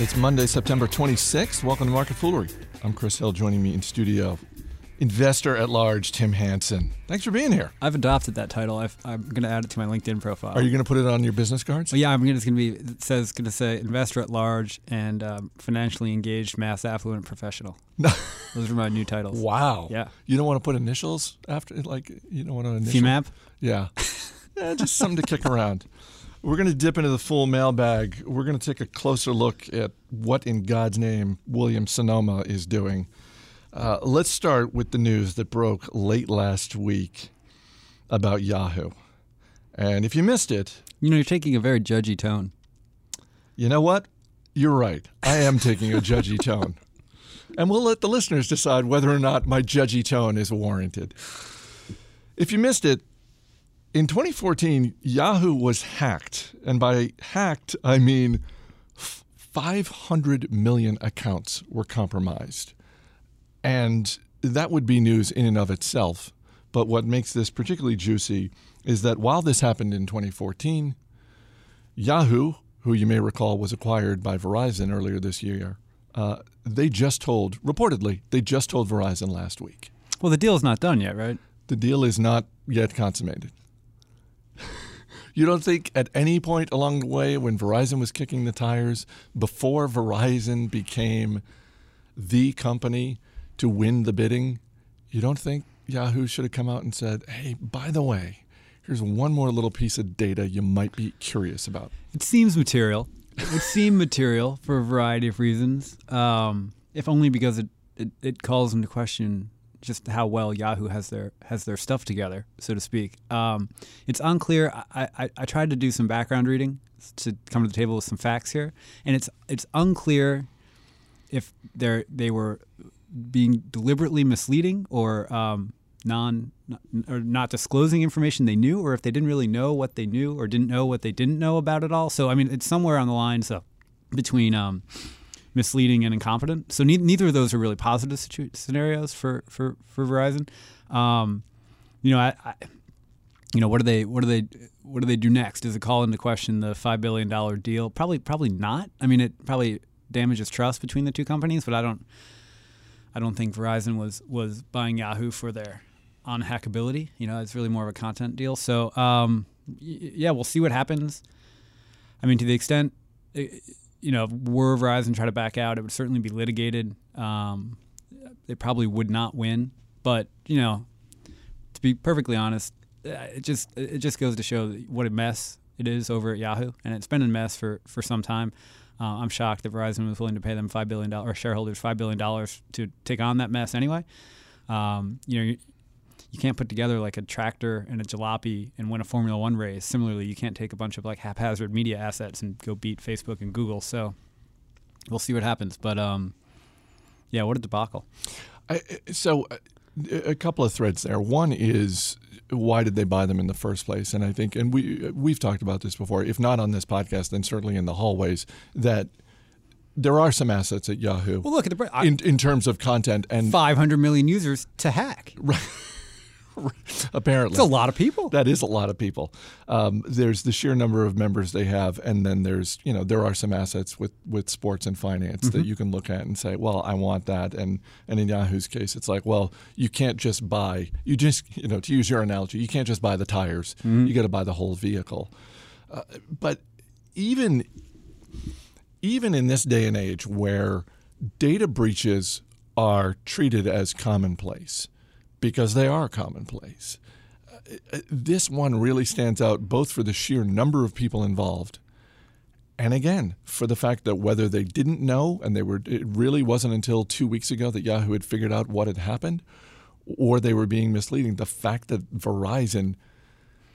It's Monday, September 26th. Welcome to Market Foolery. I'm Chris Hill. Joining me in studio, investor at large Tim Hanson. Thanks for being here. I've adopted that title. i am going to add it to my LinkedIn profile. Are you going to put it on your business cards? Well, yeah, I'm going to be. It says going to say investor at large and um, financially engaged, mass affluent professional. Those are my new titles. Wow. Yeah. You don't want to put initials after, like you don't want to initial. FEMAP. Yeah. yeah, just something to kick around. We're going to dip into the full mailbag. We're going to take a closer look at what in God's name William Sonoma is doing. Uh, let's start with the news that broke late last week about Yahoo. And if you missed it, you know, you're taking a very judgy tone. You know what? You're right. I am taking a judgy tone. And we'll let the listeners decide whether or not my judgy tone is warranted. If you missed it, in 2014, Yahoo was hacked. And by hacked, I mean 500 million accounts were compromised. And that would be news in and of itself. But what makes this particularly juicy is that while this happened in 2014, Yahoo, who you may recall was acquired by Verizon earlier this year, uh, they just told, reportedly, they just told Verizon last week. Well, the deal is not done yet, right? The deal is not yet consummated. You don't think at any point along the way when Verizon was kicking the tires, before Verizon became the company to win the bidding, you don't think Yahoo should have come out and said, hey, by the way, here's one more little piece of data you might be curious about? It seems material. It would seem material for a variety of reasons, um, if only because it, it, it calls into question just how well Yahoo has their has their stuff together, so to speak. Um, it's unclear. I, I, I, tried to do some background reading to come to the table with some facts here, and it's it's unclear if they they were being deliberately misleading or um, non or not disclosing information they knew, or if they didn't really know what they knew or didn't know what they didn't know about it all. So I mean, it's somewhere on the line. So between um, misleading and incompetent. So ne- neither of those are really positive situ- scenarios for for for Verizon. Um, you know, I, I, you know, what do they what do they what do they do next? Does it call into question the five billion dollar deal? Probably probably not. I mean, it probably damages trust between the two companies, but I don't I don't think Verizon was was buying Yahoo for their on hackability. You know, it's really more of a content deal. So um, yeah, we'll see what happens. I mean, to the extent. You know, were Verizon try to back out, it would certainly be litigated. Um, they probably would not win, but you know, to be perfectly honest, uh, it just it just goes to show what a mess it is over at Yahoo, and it's been a mess for for some time. Uh, I'm shocked that Verizon was willing to pay them five billion dollars, or shareholders five billion dollars to take on that mess anyway. Um, you know, you can't put together like a tractor and a jalopy and win a Formula One race. Similarly, you can't take a bunch of like haphazard media assets and go beat Facebook and Google. So we'll see what happens. But um, yeah, what a debacle. I, so a couple of threads there. One is why did they buy them in the first place? And I think, and we we've talked about this before. If not on this podcast, then certainly in the hallways that there are some assets at Yahoo. Well, look at the in in terms of content and 500 million users to hack. Right. Apparently, it's a lot of people. That is a lot of people. Um, there's the sheer number of members they have, and then there's you know there are some assets with with sports and finance mm-hmm. that you can look at and say, well, I want that. And and in Yahoo's case, it's like, well, you can't just buy. You just you know to use your analogy, you can't just buy the tires. Mm-hmm. You got to buy the whole vehicle. Uh, but even even in this day and age where data breaches are treated as commonplace because they are commonplace. Uh, this one really stands out both for the sheer number of people involved and again for the fact that whether they didn't know and they were it really wasn't until 2 weeks ago that Yahoo had figured out what had happened or they were being misleading the fact that Verizon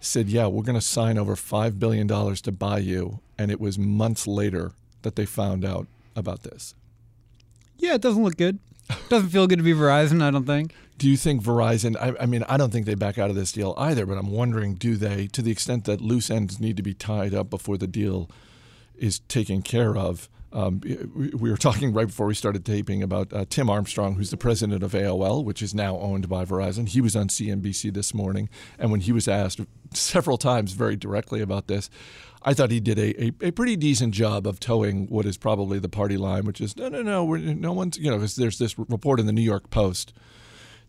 said yeah we're going to sign over 5 billion dollars to buy you and it was months later that they found out about this yeah it doesn't look good doesn't feel good to be Verizon, I don't think. Do you think Verizon? I, I, mean, I don't think they back out of this deal either, but I'm wondering do they, to the extent that loose ends need to be tied up before the deal is taken care of? Um, we were talking right before we started taping about uh, Tim Armstrong, who's the president of AOL, which is now owned by Verizon. He was on CNBC this morning, and when he was asked several times very directly about this. I thought he did a, a, a, pretty decent job of toeing what is probably the party line, which is no, no, no, no one's, you know, there's this report in the New York Post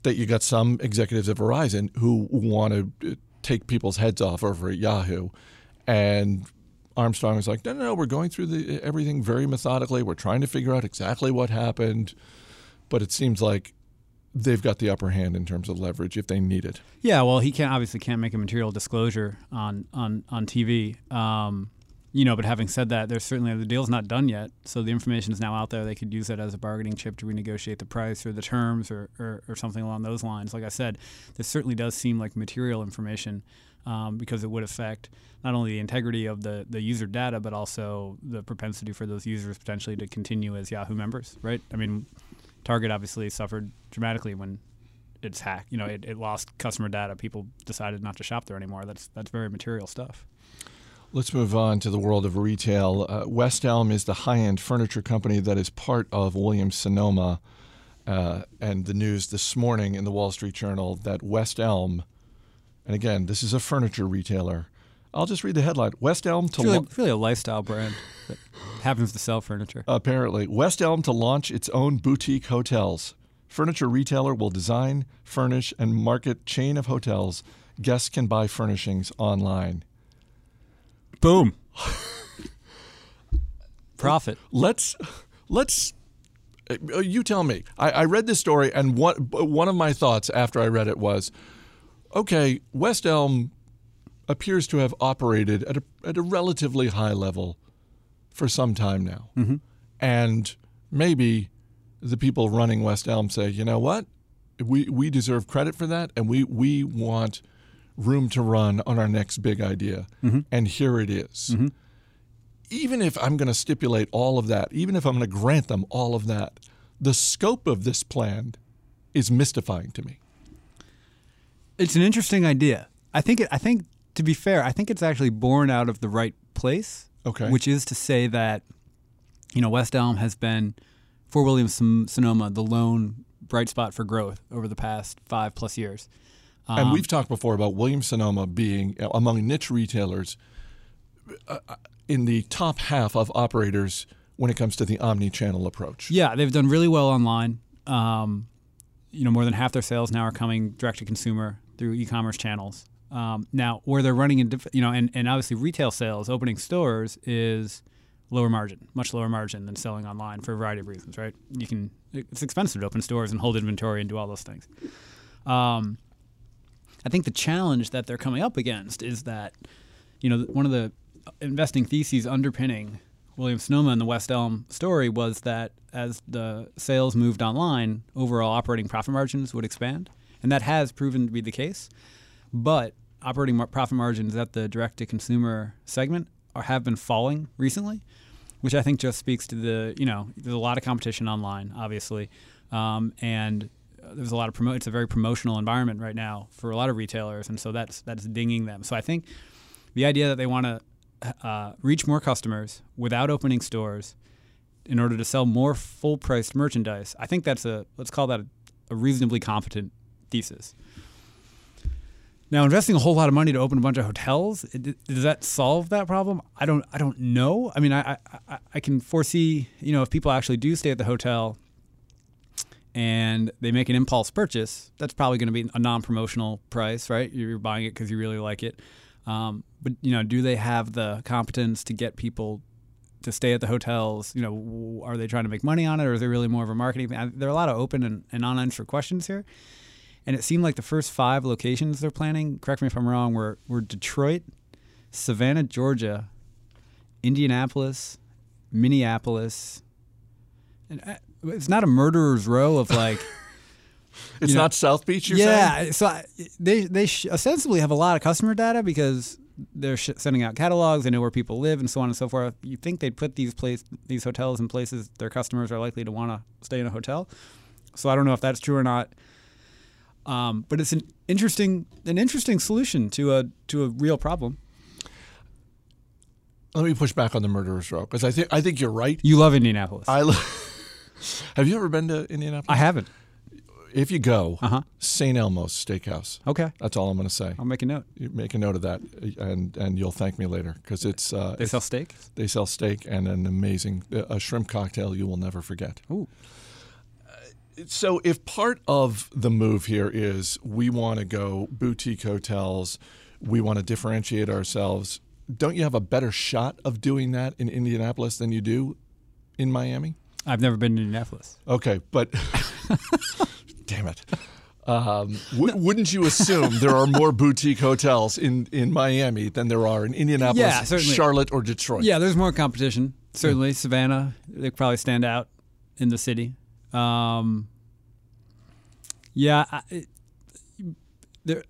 that you got some executives at Verizon who want to take people's heads off over at Yahoo. And Armstrong was like, no, no, no, we're going through the, everything very methodically. We're trying to figure out exactly what happened. But it seems like they've got the upper hand in terms of leverage if they need it. Yeah, well, he can't obviously can't make a material disclosure on on on TV. Um, you know, but having said that, there's certainly the deal's not done yet, so the information is now out there. They could use that as a bargaining chip to renegotiate the price or the terms or, or, or something along those lines. Like I said, this certainly does seem like material information um, because it would affect not only the integrity of the, the user data, but also the propensity for those users potentially to continue as Yahoo members, right? I mean, Target obviously suffered dramatically when it's hacked. You know, it, it lost customer data. People decided not to shop there anymore. That's that's very material stuff. Let's move on to the world of retail. Uh, West Elm is the high end furniture company that is part of Williams Sonoma. Uh, and the news this morning in the Wall Street Journal that West Elm, and again, this is a furniture retailer. I'll just read the headline West Elm to really, really a lifestyle brand that happens to sell furniture. Apparently, West Elm to launch its own boutique hotels. Furniture retailer will design, furnish, and market chain of hotels. Guests can buy furnishings online. Boom. Profit. Let's let's. Uh, you tell me. I, I read this story, and what, one of my thoughts after I read it was, okay, West Elm appears to have operated at a at a relatively high level for some time now, mm-hmm. and maybe the people running West Elm say, you know what, we we deserve credit for that, and we we want room to run on our next big idea. Mm-hmm. And here it is. Mm-hmm. Even if I'm going to stipulate all of that, even if I'm going to grant them all of that, the scope of this plan is mystifying to me. It's an interesting idea. I think it, I think to be fair, I think it's actually born out of the right place. Okay. Which is to say that you know West Elm has been for Williams Sonoma the lone bright spot for growth over the past 5 plus years. Um, and we've talked before about Williams Sonoma being among niche retailers uh, uh, in the top half of operators when it comes to the omni-channel approach. Yeah, they've done really well online. Um, you know, more than half their sales now are coming direct to consumer through e-commerce channels. Um, now, where they're running in, you know, and, and obviously retail sales, opening stores is lower margin, much lower margin than selling online for a variety of reasons, right? You can, it's expensive to open stores and hold inventory and do all those things. Um, I think the challenge that they're coming up against is that, you know, one of the investing theses underpinning William Sonoma and the West Elm story was that as the sales moved online, overall operating profit margins would expand. And that has proven to be the case. But operating profit margins at the direct to consumer segment are, have been falling recently, which I think just speaks to the, you know, there's a lot of competition online, obviously. Um, and there's a lot of promote. It's a very promotional environment right now for a lot of retailers, and so that's that's dinging them. So I think the idea that they want to uh, reach more customers without opening stores in order to sell more full-priced merchandise, I think that's a let's call that a, a reasonably competent thesis. Now, investing a whole lot of money to open a bunch of hotels does that solve that problem? I don't. I don't know. I mean, I, I I can foresee. You know, if people actually do stay at the hotel and they make an impulse purchase, that's probably going to be a non-promotional price, right? You're buying it because you really like it. Um, but you know, do they have the competence to get people to stay at the hotels? You know, are they trying to make money on it, or is it really more of a marketing? There are a lot of open and, and unanswered questions here. And it seemed like the first five locations they're planning, correct me if I'm wrong, were, were Detroit, Savannah, Georgia, Indianapolis, Minneapolis, and uh, it's not a murderer's row of like. it's know, not South Beach. You're yeah, saying? so I, they they ostensibly have a lot of customer data because they're sh- sending out catalogs. They know where people live and so on and so forth. You think they'd put these place these hotels in places their customers are likely to want to stay in a hotel. So I don't know if that's true or not. Um, but it's an interesting an interesting solution to a to a real problem. Let me push back on the murderer's row because I think I think you're right. You love Indianapolis. I. Lo- Have you ever been to Indianapolis? I haven't. if you go, Uh huh. St. Elmo's Steakhouse. Okay. That's all I'm going to say. I'll make a note. You make a note of that, and and you'll thank me later because it's uh, They sell steak. they sell steak and an amazing a shrimp cocktail you will never forget. Ooh. So if part of the move here is we want to go boutique hotels, we want to differentiate ourselves, don't you have a better shot of doing that in Indianapolis than you do in Miami? I've never been to Indianapolis. Okay, but damn it. Um, w- wouldn't you assume there are more boutique hotels in, in Miami than there are in Indianapolis, Yeah, certainly. Charlotte, or Detroit? Yeah, there's more competition. Certainly, Savannah, they probably stand out in the city. Um, yeah, I, it, they're,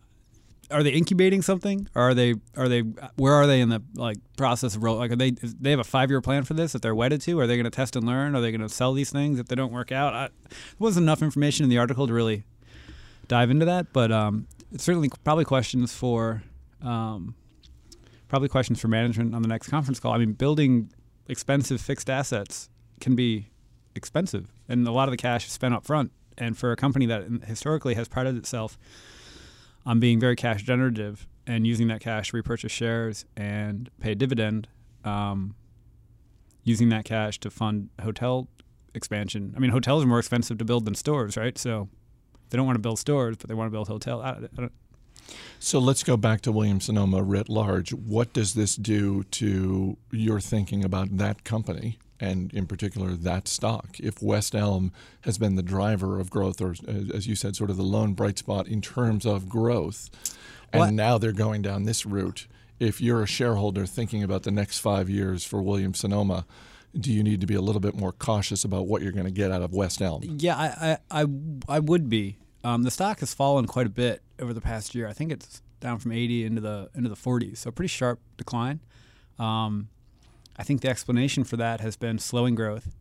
are they incubating something? Or are they are they where are they in the like process of roll? Like, are they they have a five year plan for this that they're wedded to? Are they going to test and learn? Are they going to sell these things if they don't work out? I, there wasn't enough information in the article to really dive into that, but um, it's certainly probably questions for. Um, probably questions for management on the next conference call. I mean, building expensive fixed assets can be expensive, and a lot of the cash is spent up front. And for a company that historically has prided itself on being very cash generative and using that cash to repurchase shares and pay a dividend, um, using that cash to fund hotel expansion. I mean, hotels are more expensive to build than stores, right? So they don't want to build stores, but they want to build hotels. I, I So let's go back to Williams Sonoma writ large. What does this do to your thinking about that company and, in particular, that stock? If West Elm has been the driver of growth, or uh, as you said, sort of the lone bright spot in terms of growth, and What- now they're going down this route, if you're a shareholder thinking about the next five years for Williams Sonoma, do you need to be a little bit more cautious about what you're going to get out of West Elm? Yeah, I, I, I, I would be. Um, the stock has fallen quite a bit over the past year. I think it's down from 80 into the into the 40s, so pretty sharp decline. Um, I think the explanation for that has been slowing growth,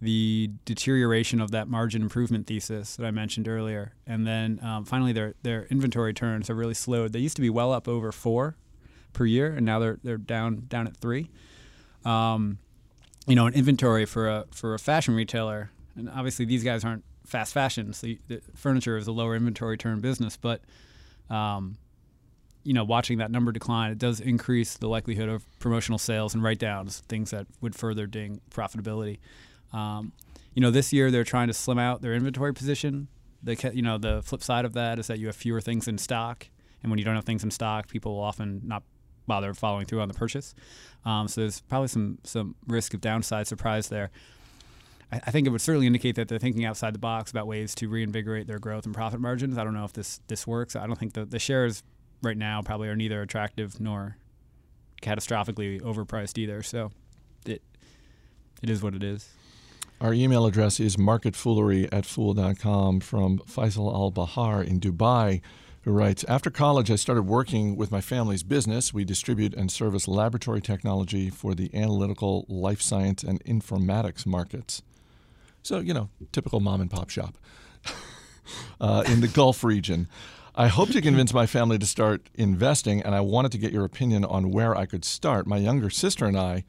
the deterioration of that margin improvement thesis that I mentioned earlier, and then um, finally their their inventory turns have really slowed. They used to be well up over four per year, and now they're they're down down at three. Um, you know, an inventory for a for a fashion retailer, and obviously these guys aren't fast fashion, so the furniture is a lower inventory turn business, but um, you know, watching that number decline, it does increase the likelihood of promotional sales and write downs, things that would further ding profitability. Um, you know, this year they're trying to slim out their inventory position. They, you know, the flip side of that is that you have fewer things in stock, and when you don't have things in stock, people will often not bother following through on the purchase. Um, so there's probably some some risk of downside surprise there. I, I think it would certainly indicate that they're thinking outside the box about ways to reinvigorate their growth and profit margins. I don't know if this this works. I don't think the the shares right now probably are neither attractive nor catastrophically overpriced either. So it it is what it is. Our email address is marketfoolery at fool.com from Faisal Al Bahar in Dubai, who writes After college, I started working with my family's business. We distribute and service laboratory technology for the analytical, life science, and informatics markets. So, you know, typical mom and pop shop uh, in the Gulf region. I hope to convince my family to start investing, and I wanted to get your opinion on where I could start. My younger sister and I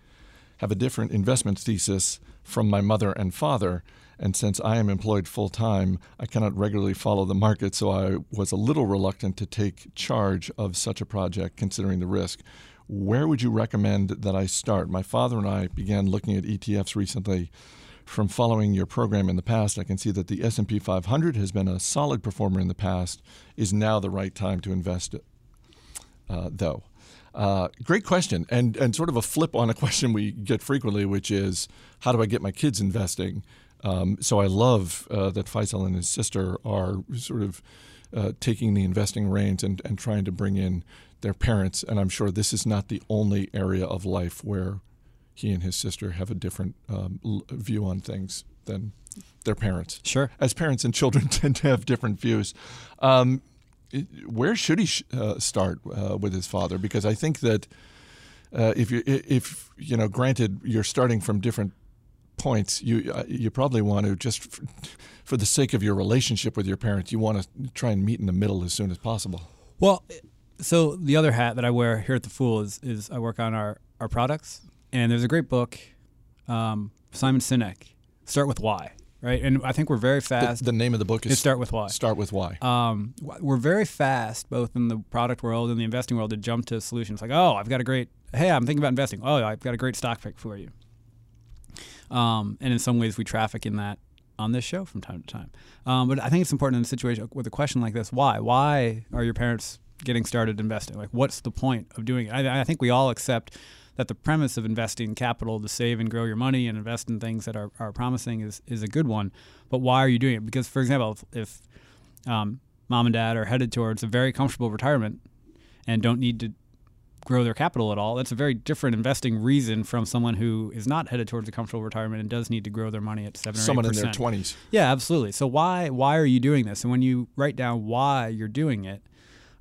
have a different investment thesis from my mother and father. And since I am employed full time, I cannot regularly follow the market, so I was a little reluctant to take charge of such a project considering the risk. Where would you recommend that I start? My father and I began looking at ETFs recently. From following your program in the past, I can see that the S&P 500 has been a solid performer in the past. Is now the right time to invest, it, uh, though? Uh, great question, and and sort of a flip on a question we get frequently, which is how do I get my kids investing? Um, so I love uh, that Faisal and his sister are sort of uh, taking the investing reins and, and trying to bring in their parents. And I'm sure this is not the only area of life where he and his sister have a different um, l- view on things than their parents. Sure. As parents and children tend to have different views. Um, where should he sh- uh, start uh, with his father? Because I think that uh, if you if you know, granted, you're starting from different points, you uh, you probably want to just f- for the sake of your relationship with your parents, you want to try and meet in the middle as soon as possible. Well, so the other hat that I wear here at the Fool is is I work on our our products, and there's a great book, um, Simon Sinek, Start with Why, right? And I think we're very The, fast. the name of the book is start with why. Start with why. Um, we're very fast, both in the product world and the investing world, to jump to solutions like, oh, I've got a great, hey, I'm thinking about investing. Oh, I've got a great stock pick for you. Um, and in some ways, we traffic in that on this show from time to time. Um, but I think it's important in a situation with a question like this: Why? Why are your parents getting started investing? Like, what's the point of doing it? I, I think we all accept that the premise of investing capital to save and grow your money and invest in things that are, are promising is, is a good one. But why are you doing it? Because, for example, if, if um, mom and dad are headed towards a very comfortable retirement and don't need to grow their capital at all, that's a very different investing reason from someone who is not headed towards a comfortable retirement and does need to grow their money at seven or Someone eight in percent. their twenties. Yeah, absolutely. So why why are you doing this? And when you write down why you're doing it,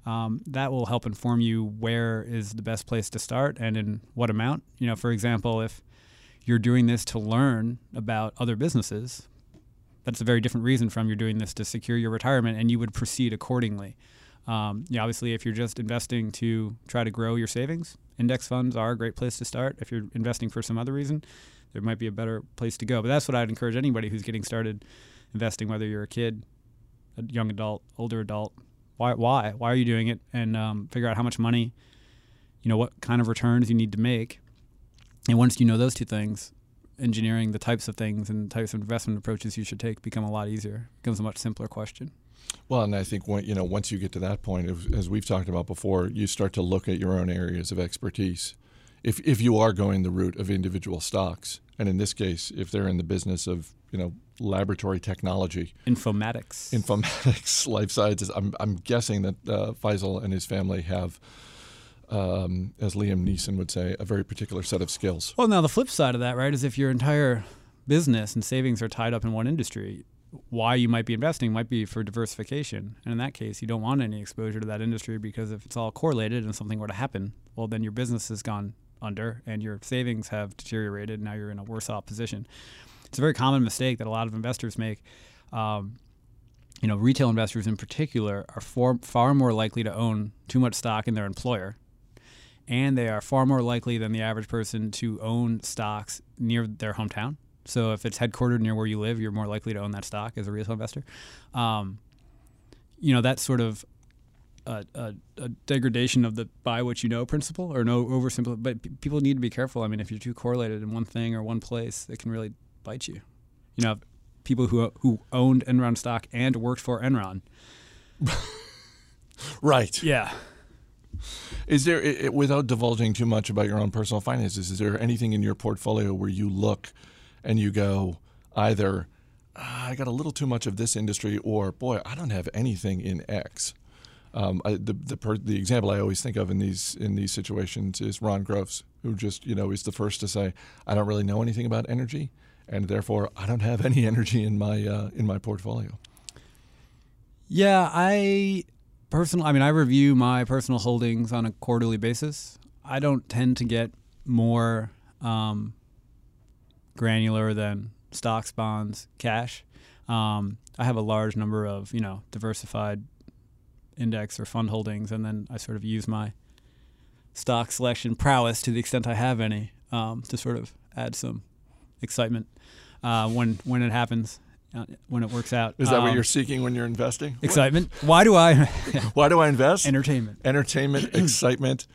um, that will help inform you where is the best place to start and in what amount. You know, for example, if you're doing this to learn about other businesses, that's a very different reason from you're doing this to secure your retirement, and you would proceed accordingly. Um, yeah, obviously, if you're just investing to try to grow your savings, index funds are a great place to start. If you're investing for some other reason, there might be a better place to go. But that's what I'd encourage anybody who's getting started investing, whether you're a kid, a young adult, older adult. Why? Why? Why are you doing it? And um, figure out how much money, you know, what kind of returns you need to make. And once you know those two things, engineering the types of things and types of investment approaches you should take become a lot easier. becomes a much simpler question. Well, and I think when, you know once you get to that point, as we've talked about before, you start to look at your own areas of expertise. If if you are going the route of individual stocks, and in this case, if they're in the business of you know laboratory technology, Informatics. informatics, life sciences, I'm I'm guessing that uh, Faisal and his family have. Um, as Liam Neeson would say, a very particular set of skills. Well, now the flip side of that, right, is if your entire business and savings are tied up in one industry, why you might be investing might be for diversification. And in that case, you don't want any exposure to that industry because if it's all correlated and something were to happen, well, then your business has gone under and your savings have deteriorated. Now you're in a worse off position. It's a very common mistake that a lot of investors make. Um, you know, retail investors in particular are far, far more likely to own too much stock in their employer and they are far more likely than the average person to own stocks near their hometown. So if it's headquartered near where you live, you're more likely to own that stock as a retail investor. Um, you know, that's sort of a, a, a degradation of the buy what you know principle or no oversimple. But p- people need to be careful. I mean, if you're too correlated in one thing or one place, it can really bite you. You know, people who who owned Enron stock and worked for Enron. Right. Yeah. Is there, i- i- without divulging too much about your own personal finances, is there anything in your portfolio where you look and you go, either "Ah, I got a little too much of this industry, or boy, I don't have anything in X. Um, I, the the, per, the example I always think of in these in these situations is Ron Gross, who just you know is the first to say, I don't really know anything about energy, and therefore I don't have any energy in my uh, in my portfolio. Yeah, I personally, I mean, I review my personal holdings on a quarterly basis. I don't tend to get more um, granular than stocks, bonds, cash. Um, I have a large number of you know diversified index or fund holdings, and then I sort of use my stock selection prowess to the extent I have any um, to sort of add some excitement uh, when when it happens, uh, when it works out. Is that what Um, you're seeking when you're investing? excitement. Why do I Why do I invest? entertainment? entertainment, excitement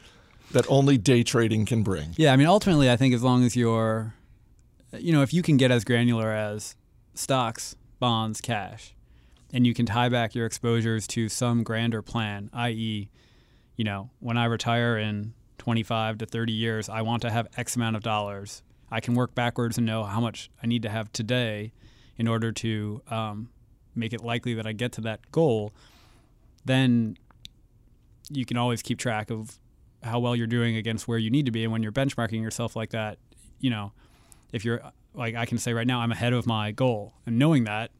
that only day trading can bring. Yeah, I mean, ultimately, I think as long as you're, you know, if you can get as granular as stocks, bonds, cash, and you can tie back your exposures to some grander plan, i.e., you know, when I retire in 25 to 30 years, I want to have X amount of dollars. I can work backwards and know how much I need to have today in order to um, make it likely that I get to that goal. Then you can always keep track of how well you're doing against where you need to be. And when you're benchmarking yourself like that, you know, if you're like, I can say right now, I'm ahead of my goal. And knowing that,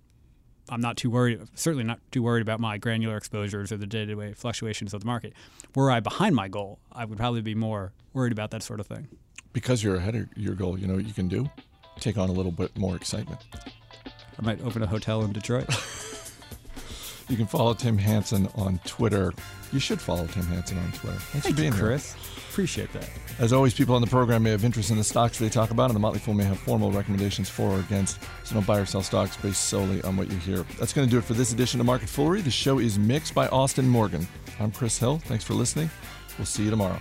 I'm not too worried, certainly not too worried about my granular exposures or the day to day fluctuations of the market. Were I behind my goal, I would probably be more worried about that sort of thing. Because you're ahead of your goal, you know what you can do? Take on a little bit more excitement. I might open a hotel in Detroit. You can follow Tim Hanson on Twitter. You should follow Tim Hanson on Twitter. Thanks Thank for being you, here. Chris. Appreciate that. As always, people on the program may have interest in the stocks they talk about, and the Motley Fool may have formal recommendations for or against. So don't buy or sell stocks based solely on what you hear. That's going to do it for this edition of Market Foolery. The show is mixed by Austin Morgan. I'm Chris Hill. Thanks for listening. We'll see you tomorrow.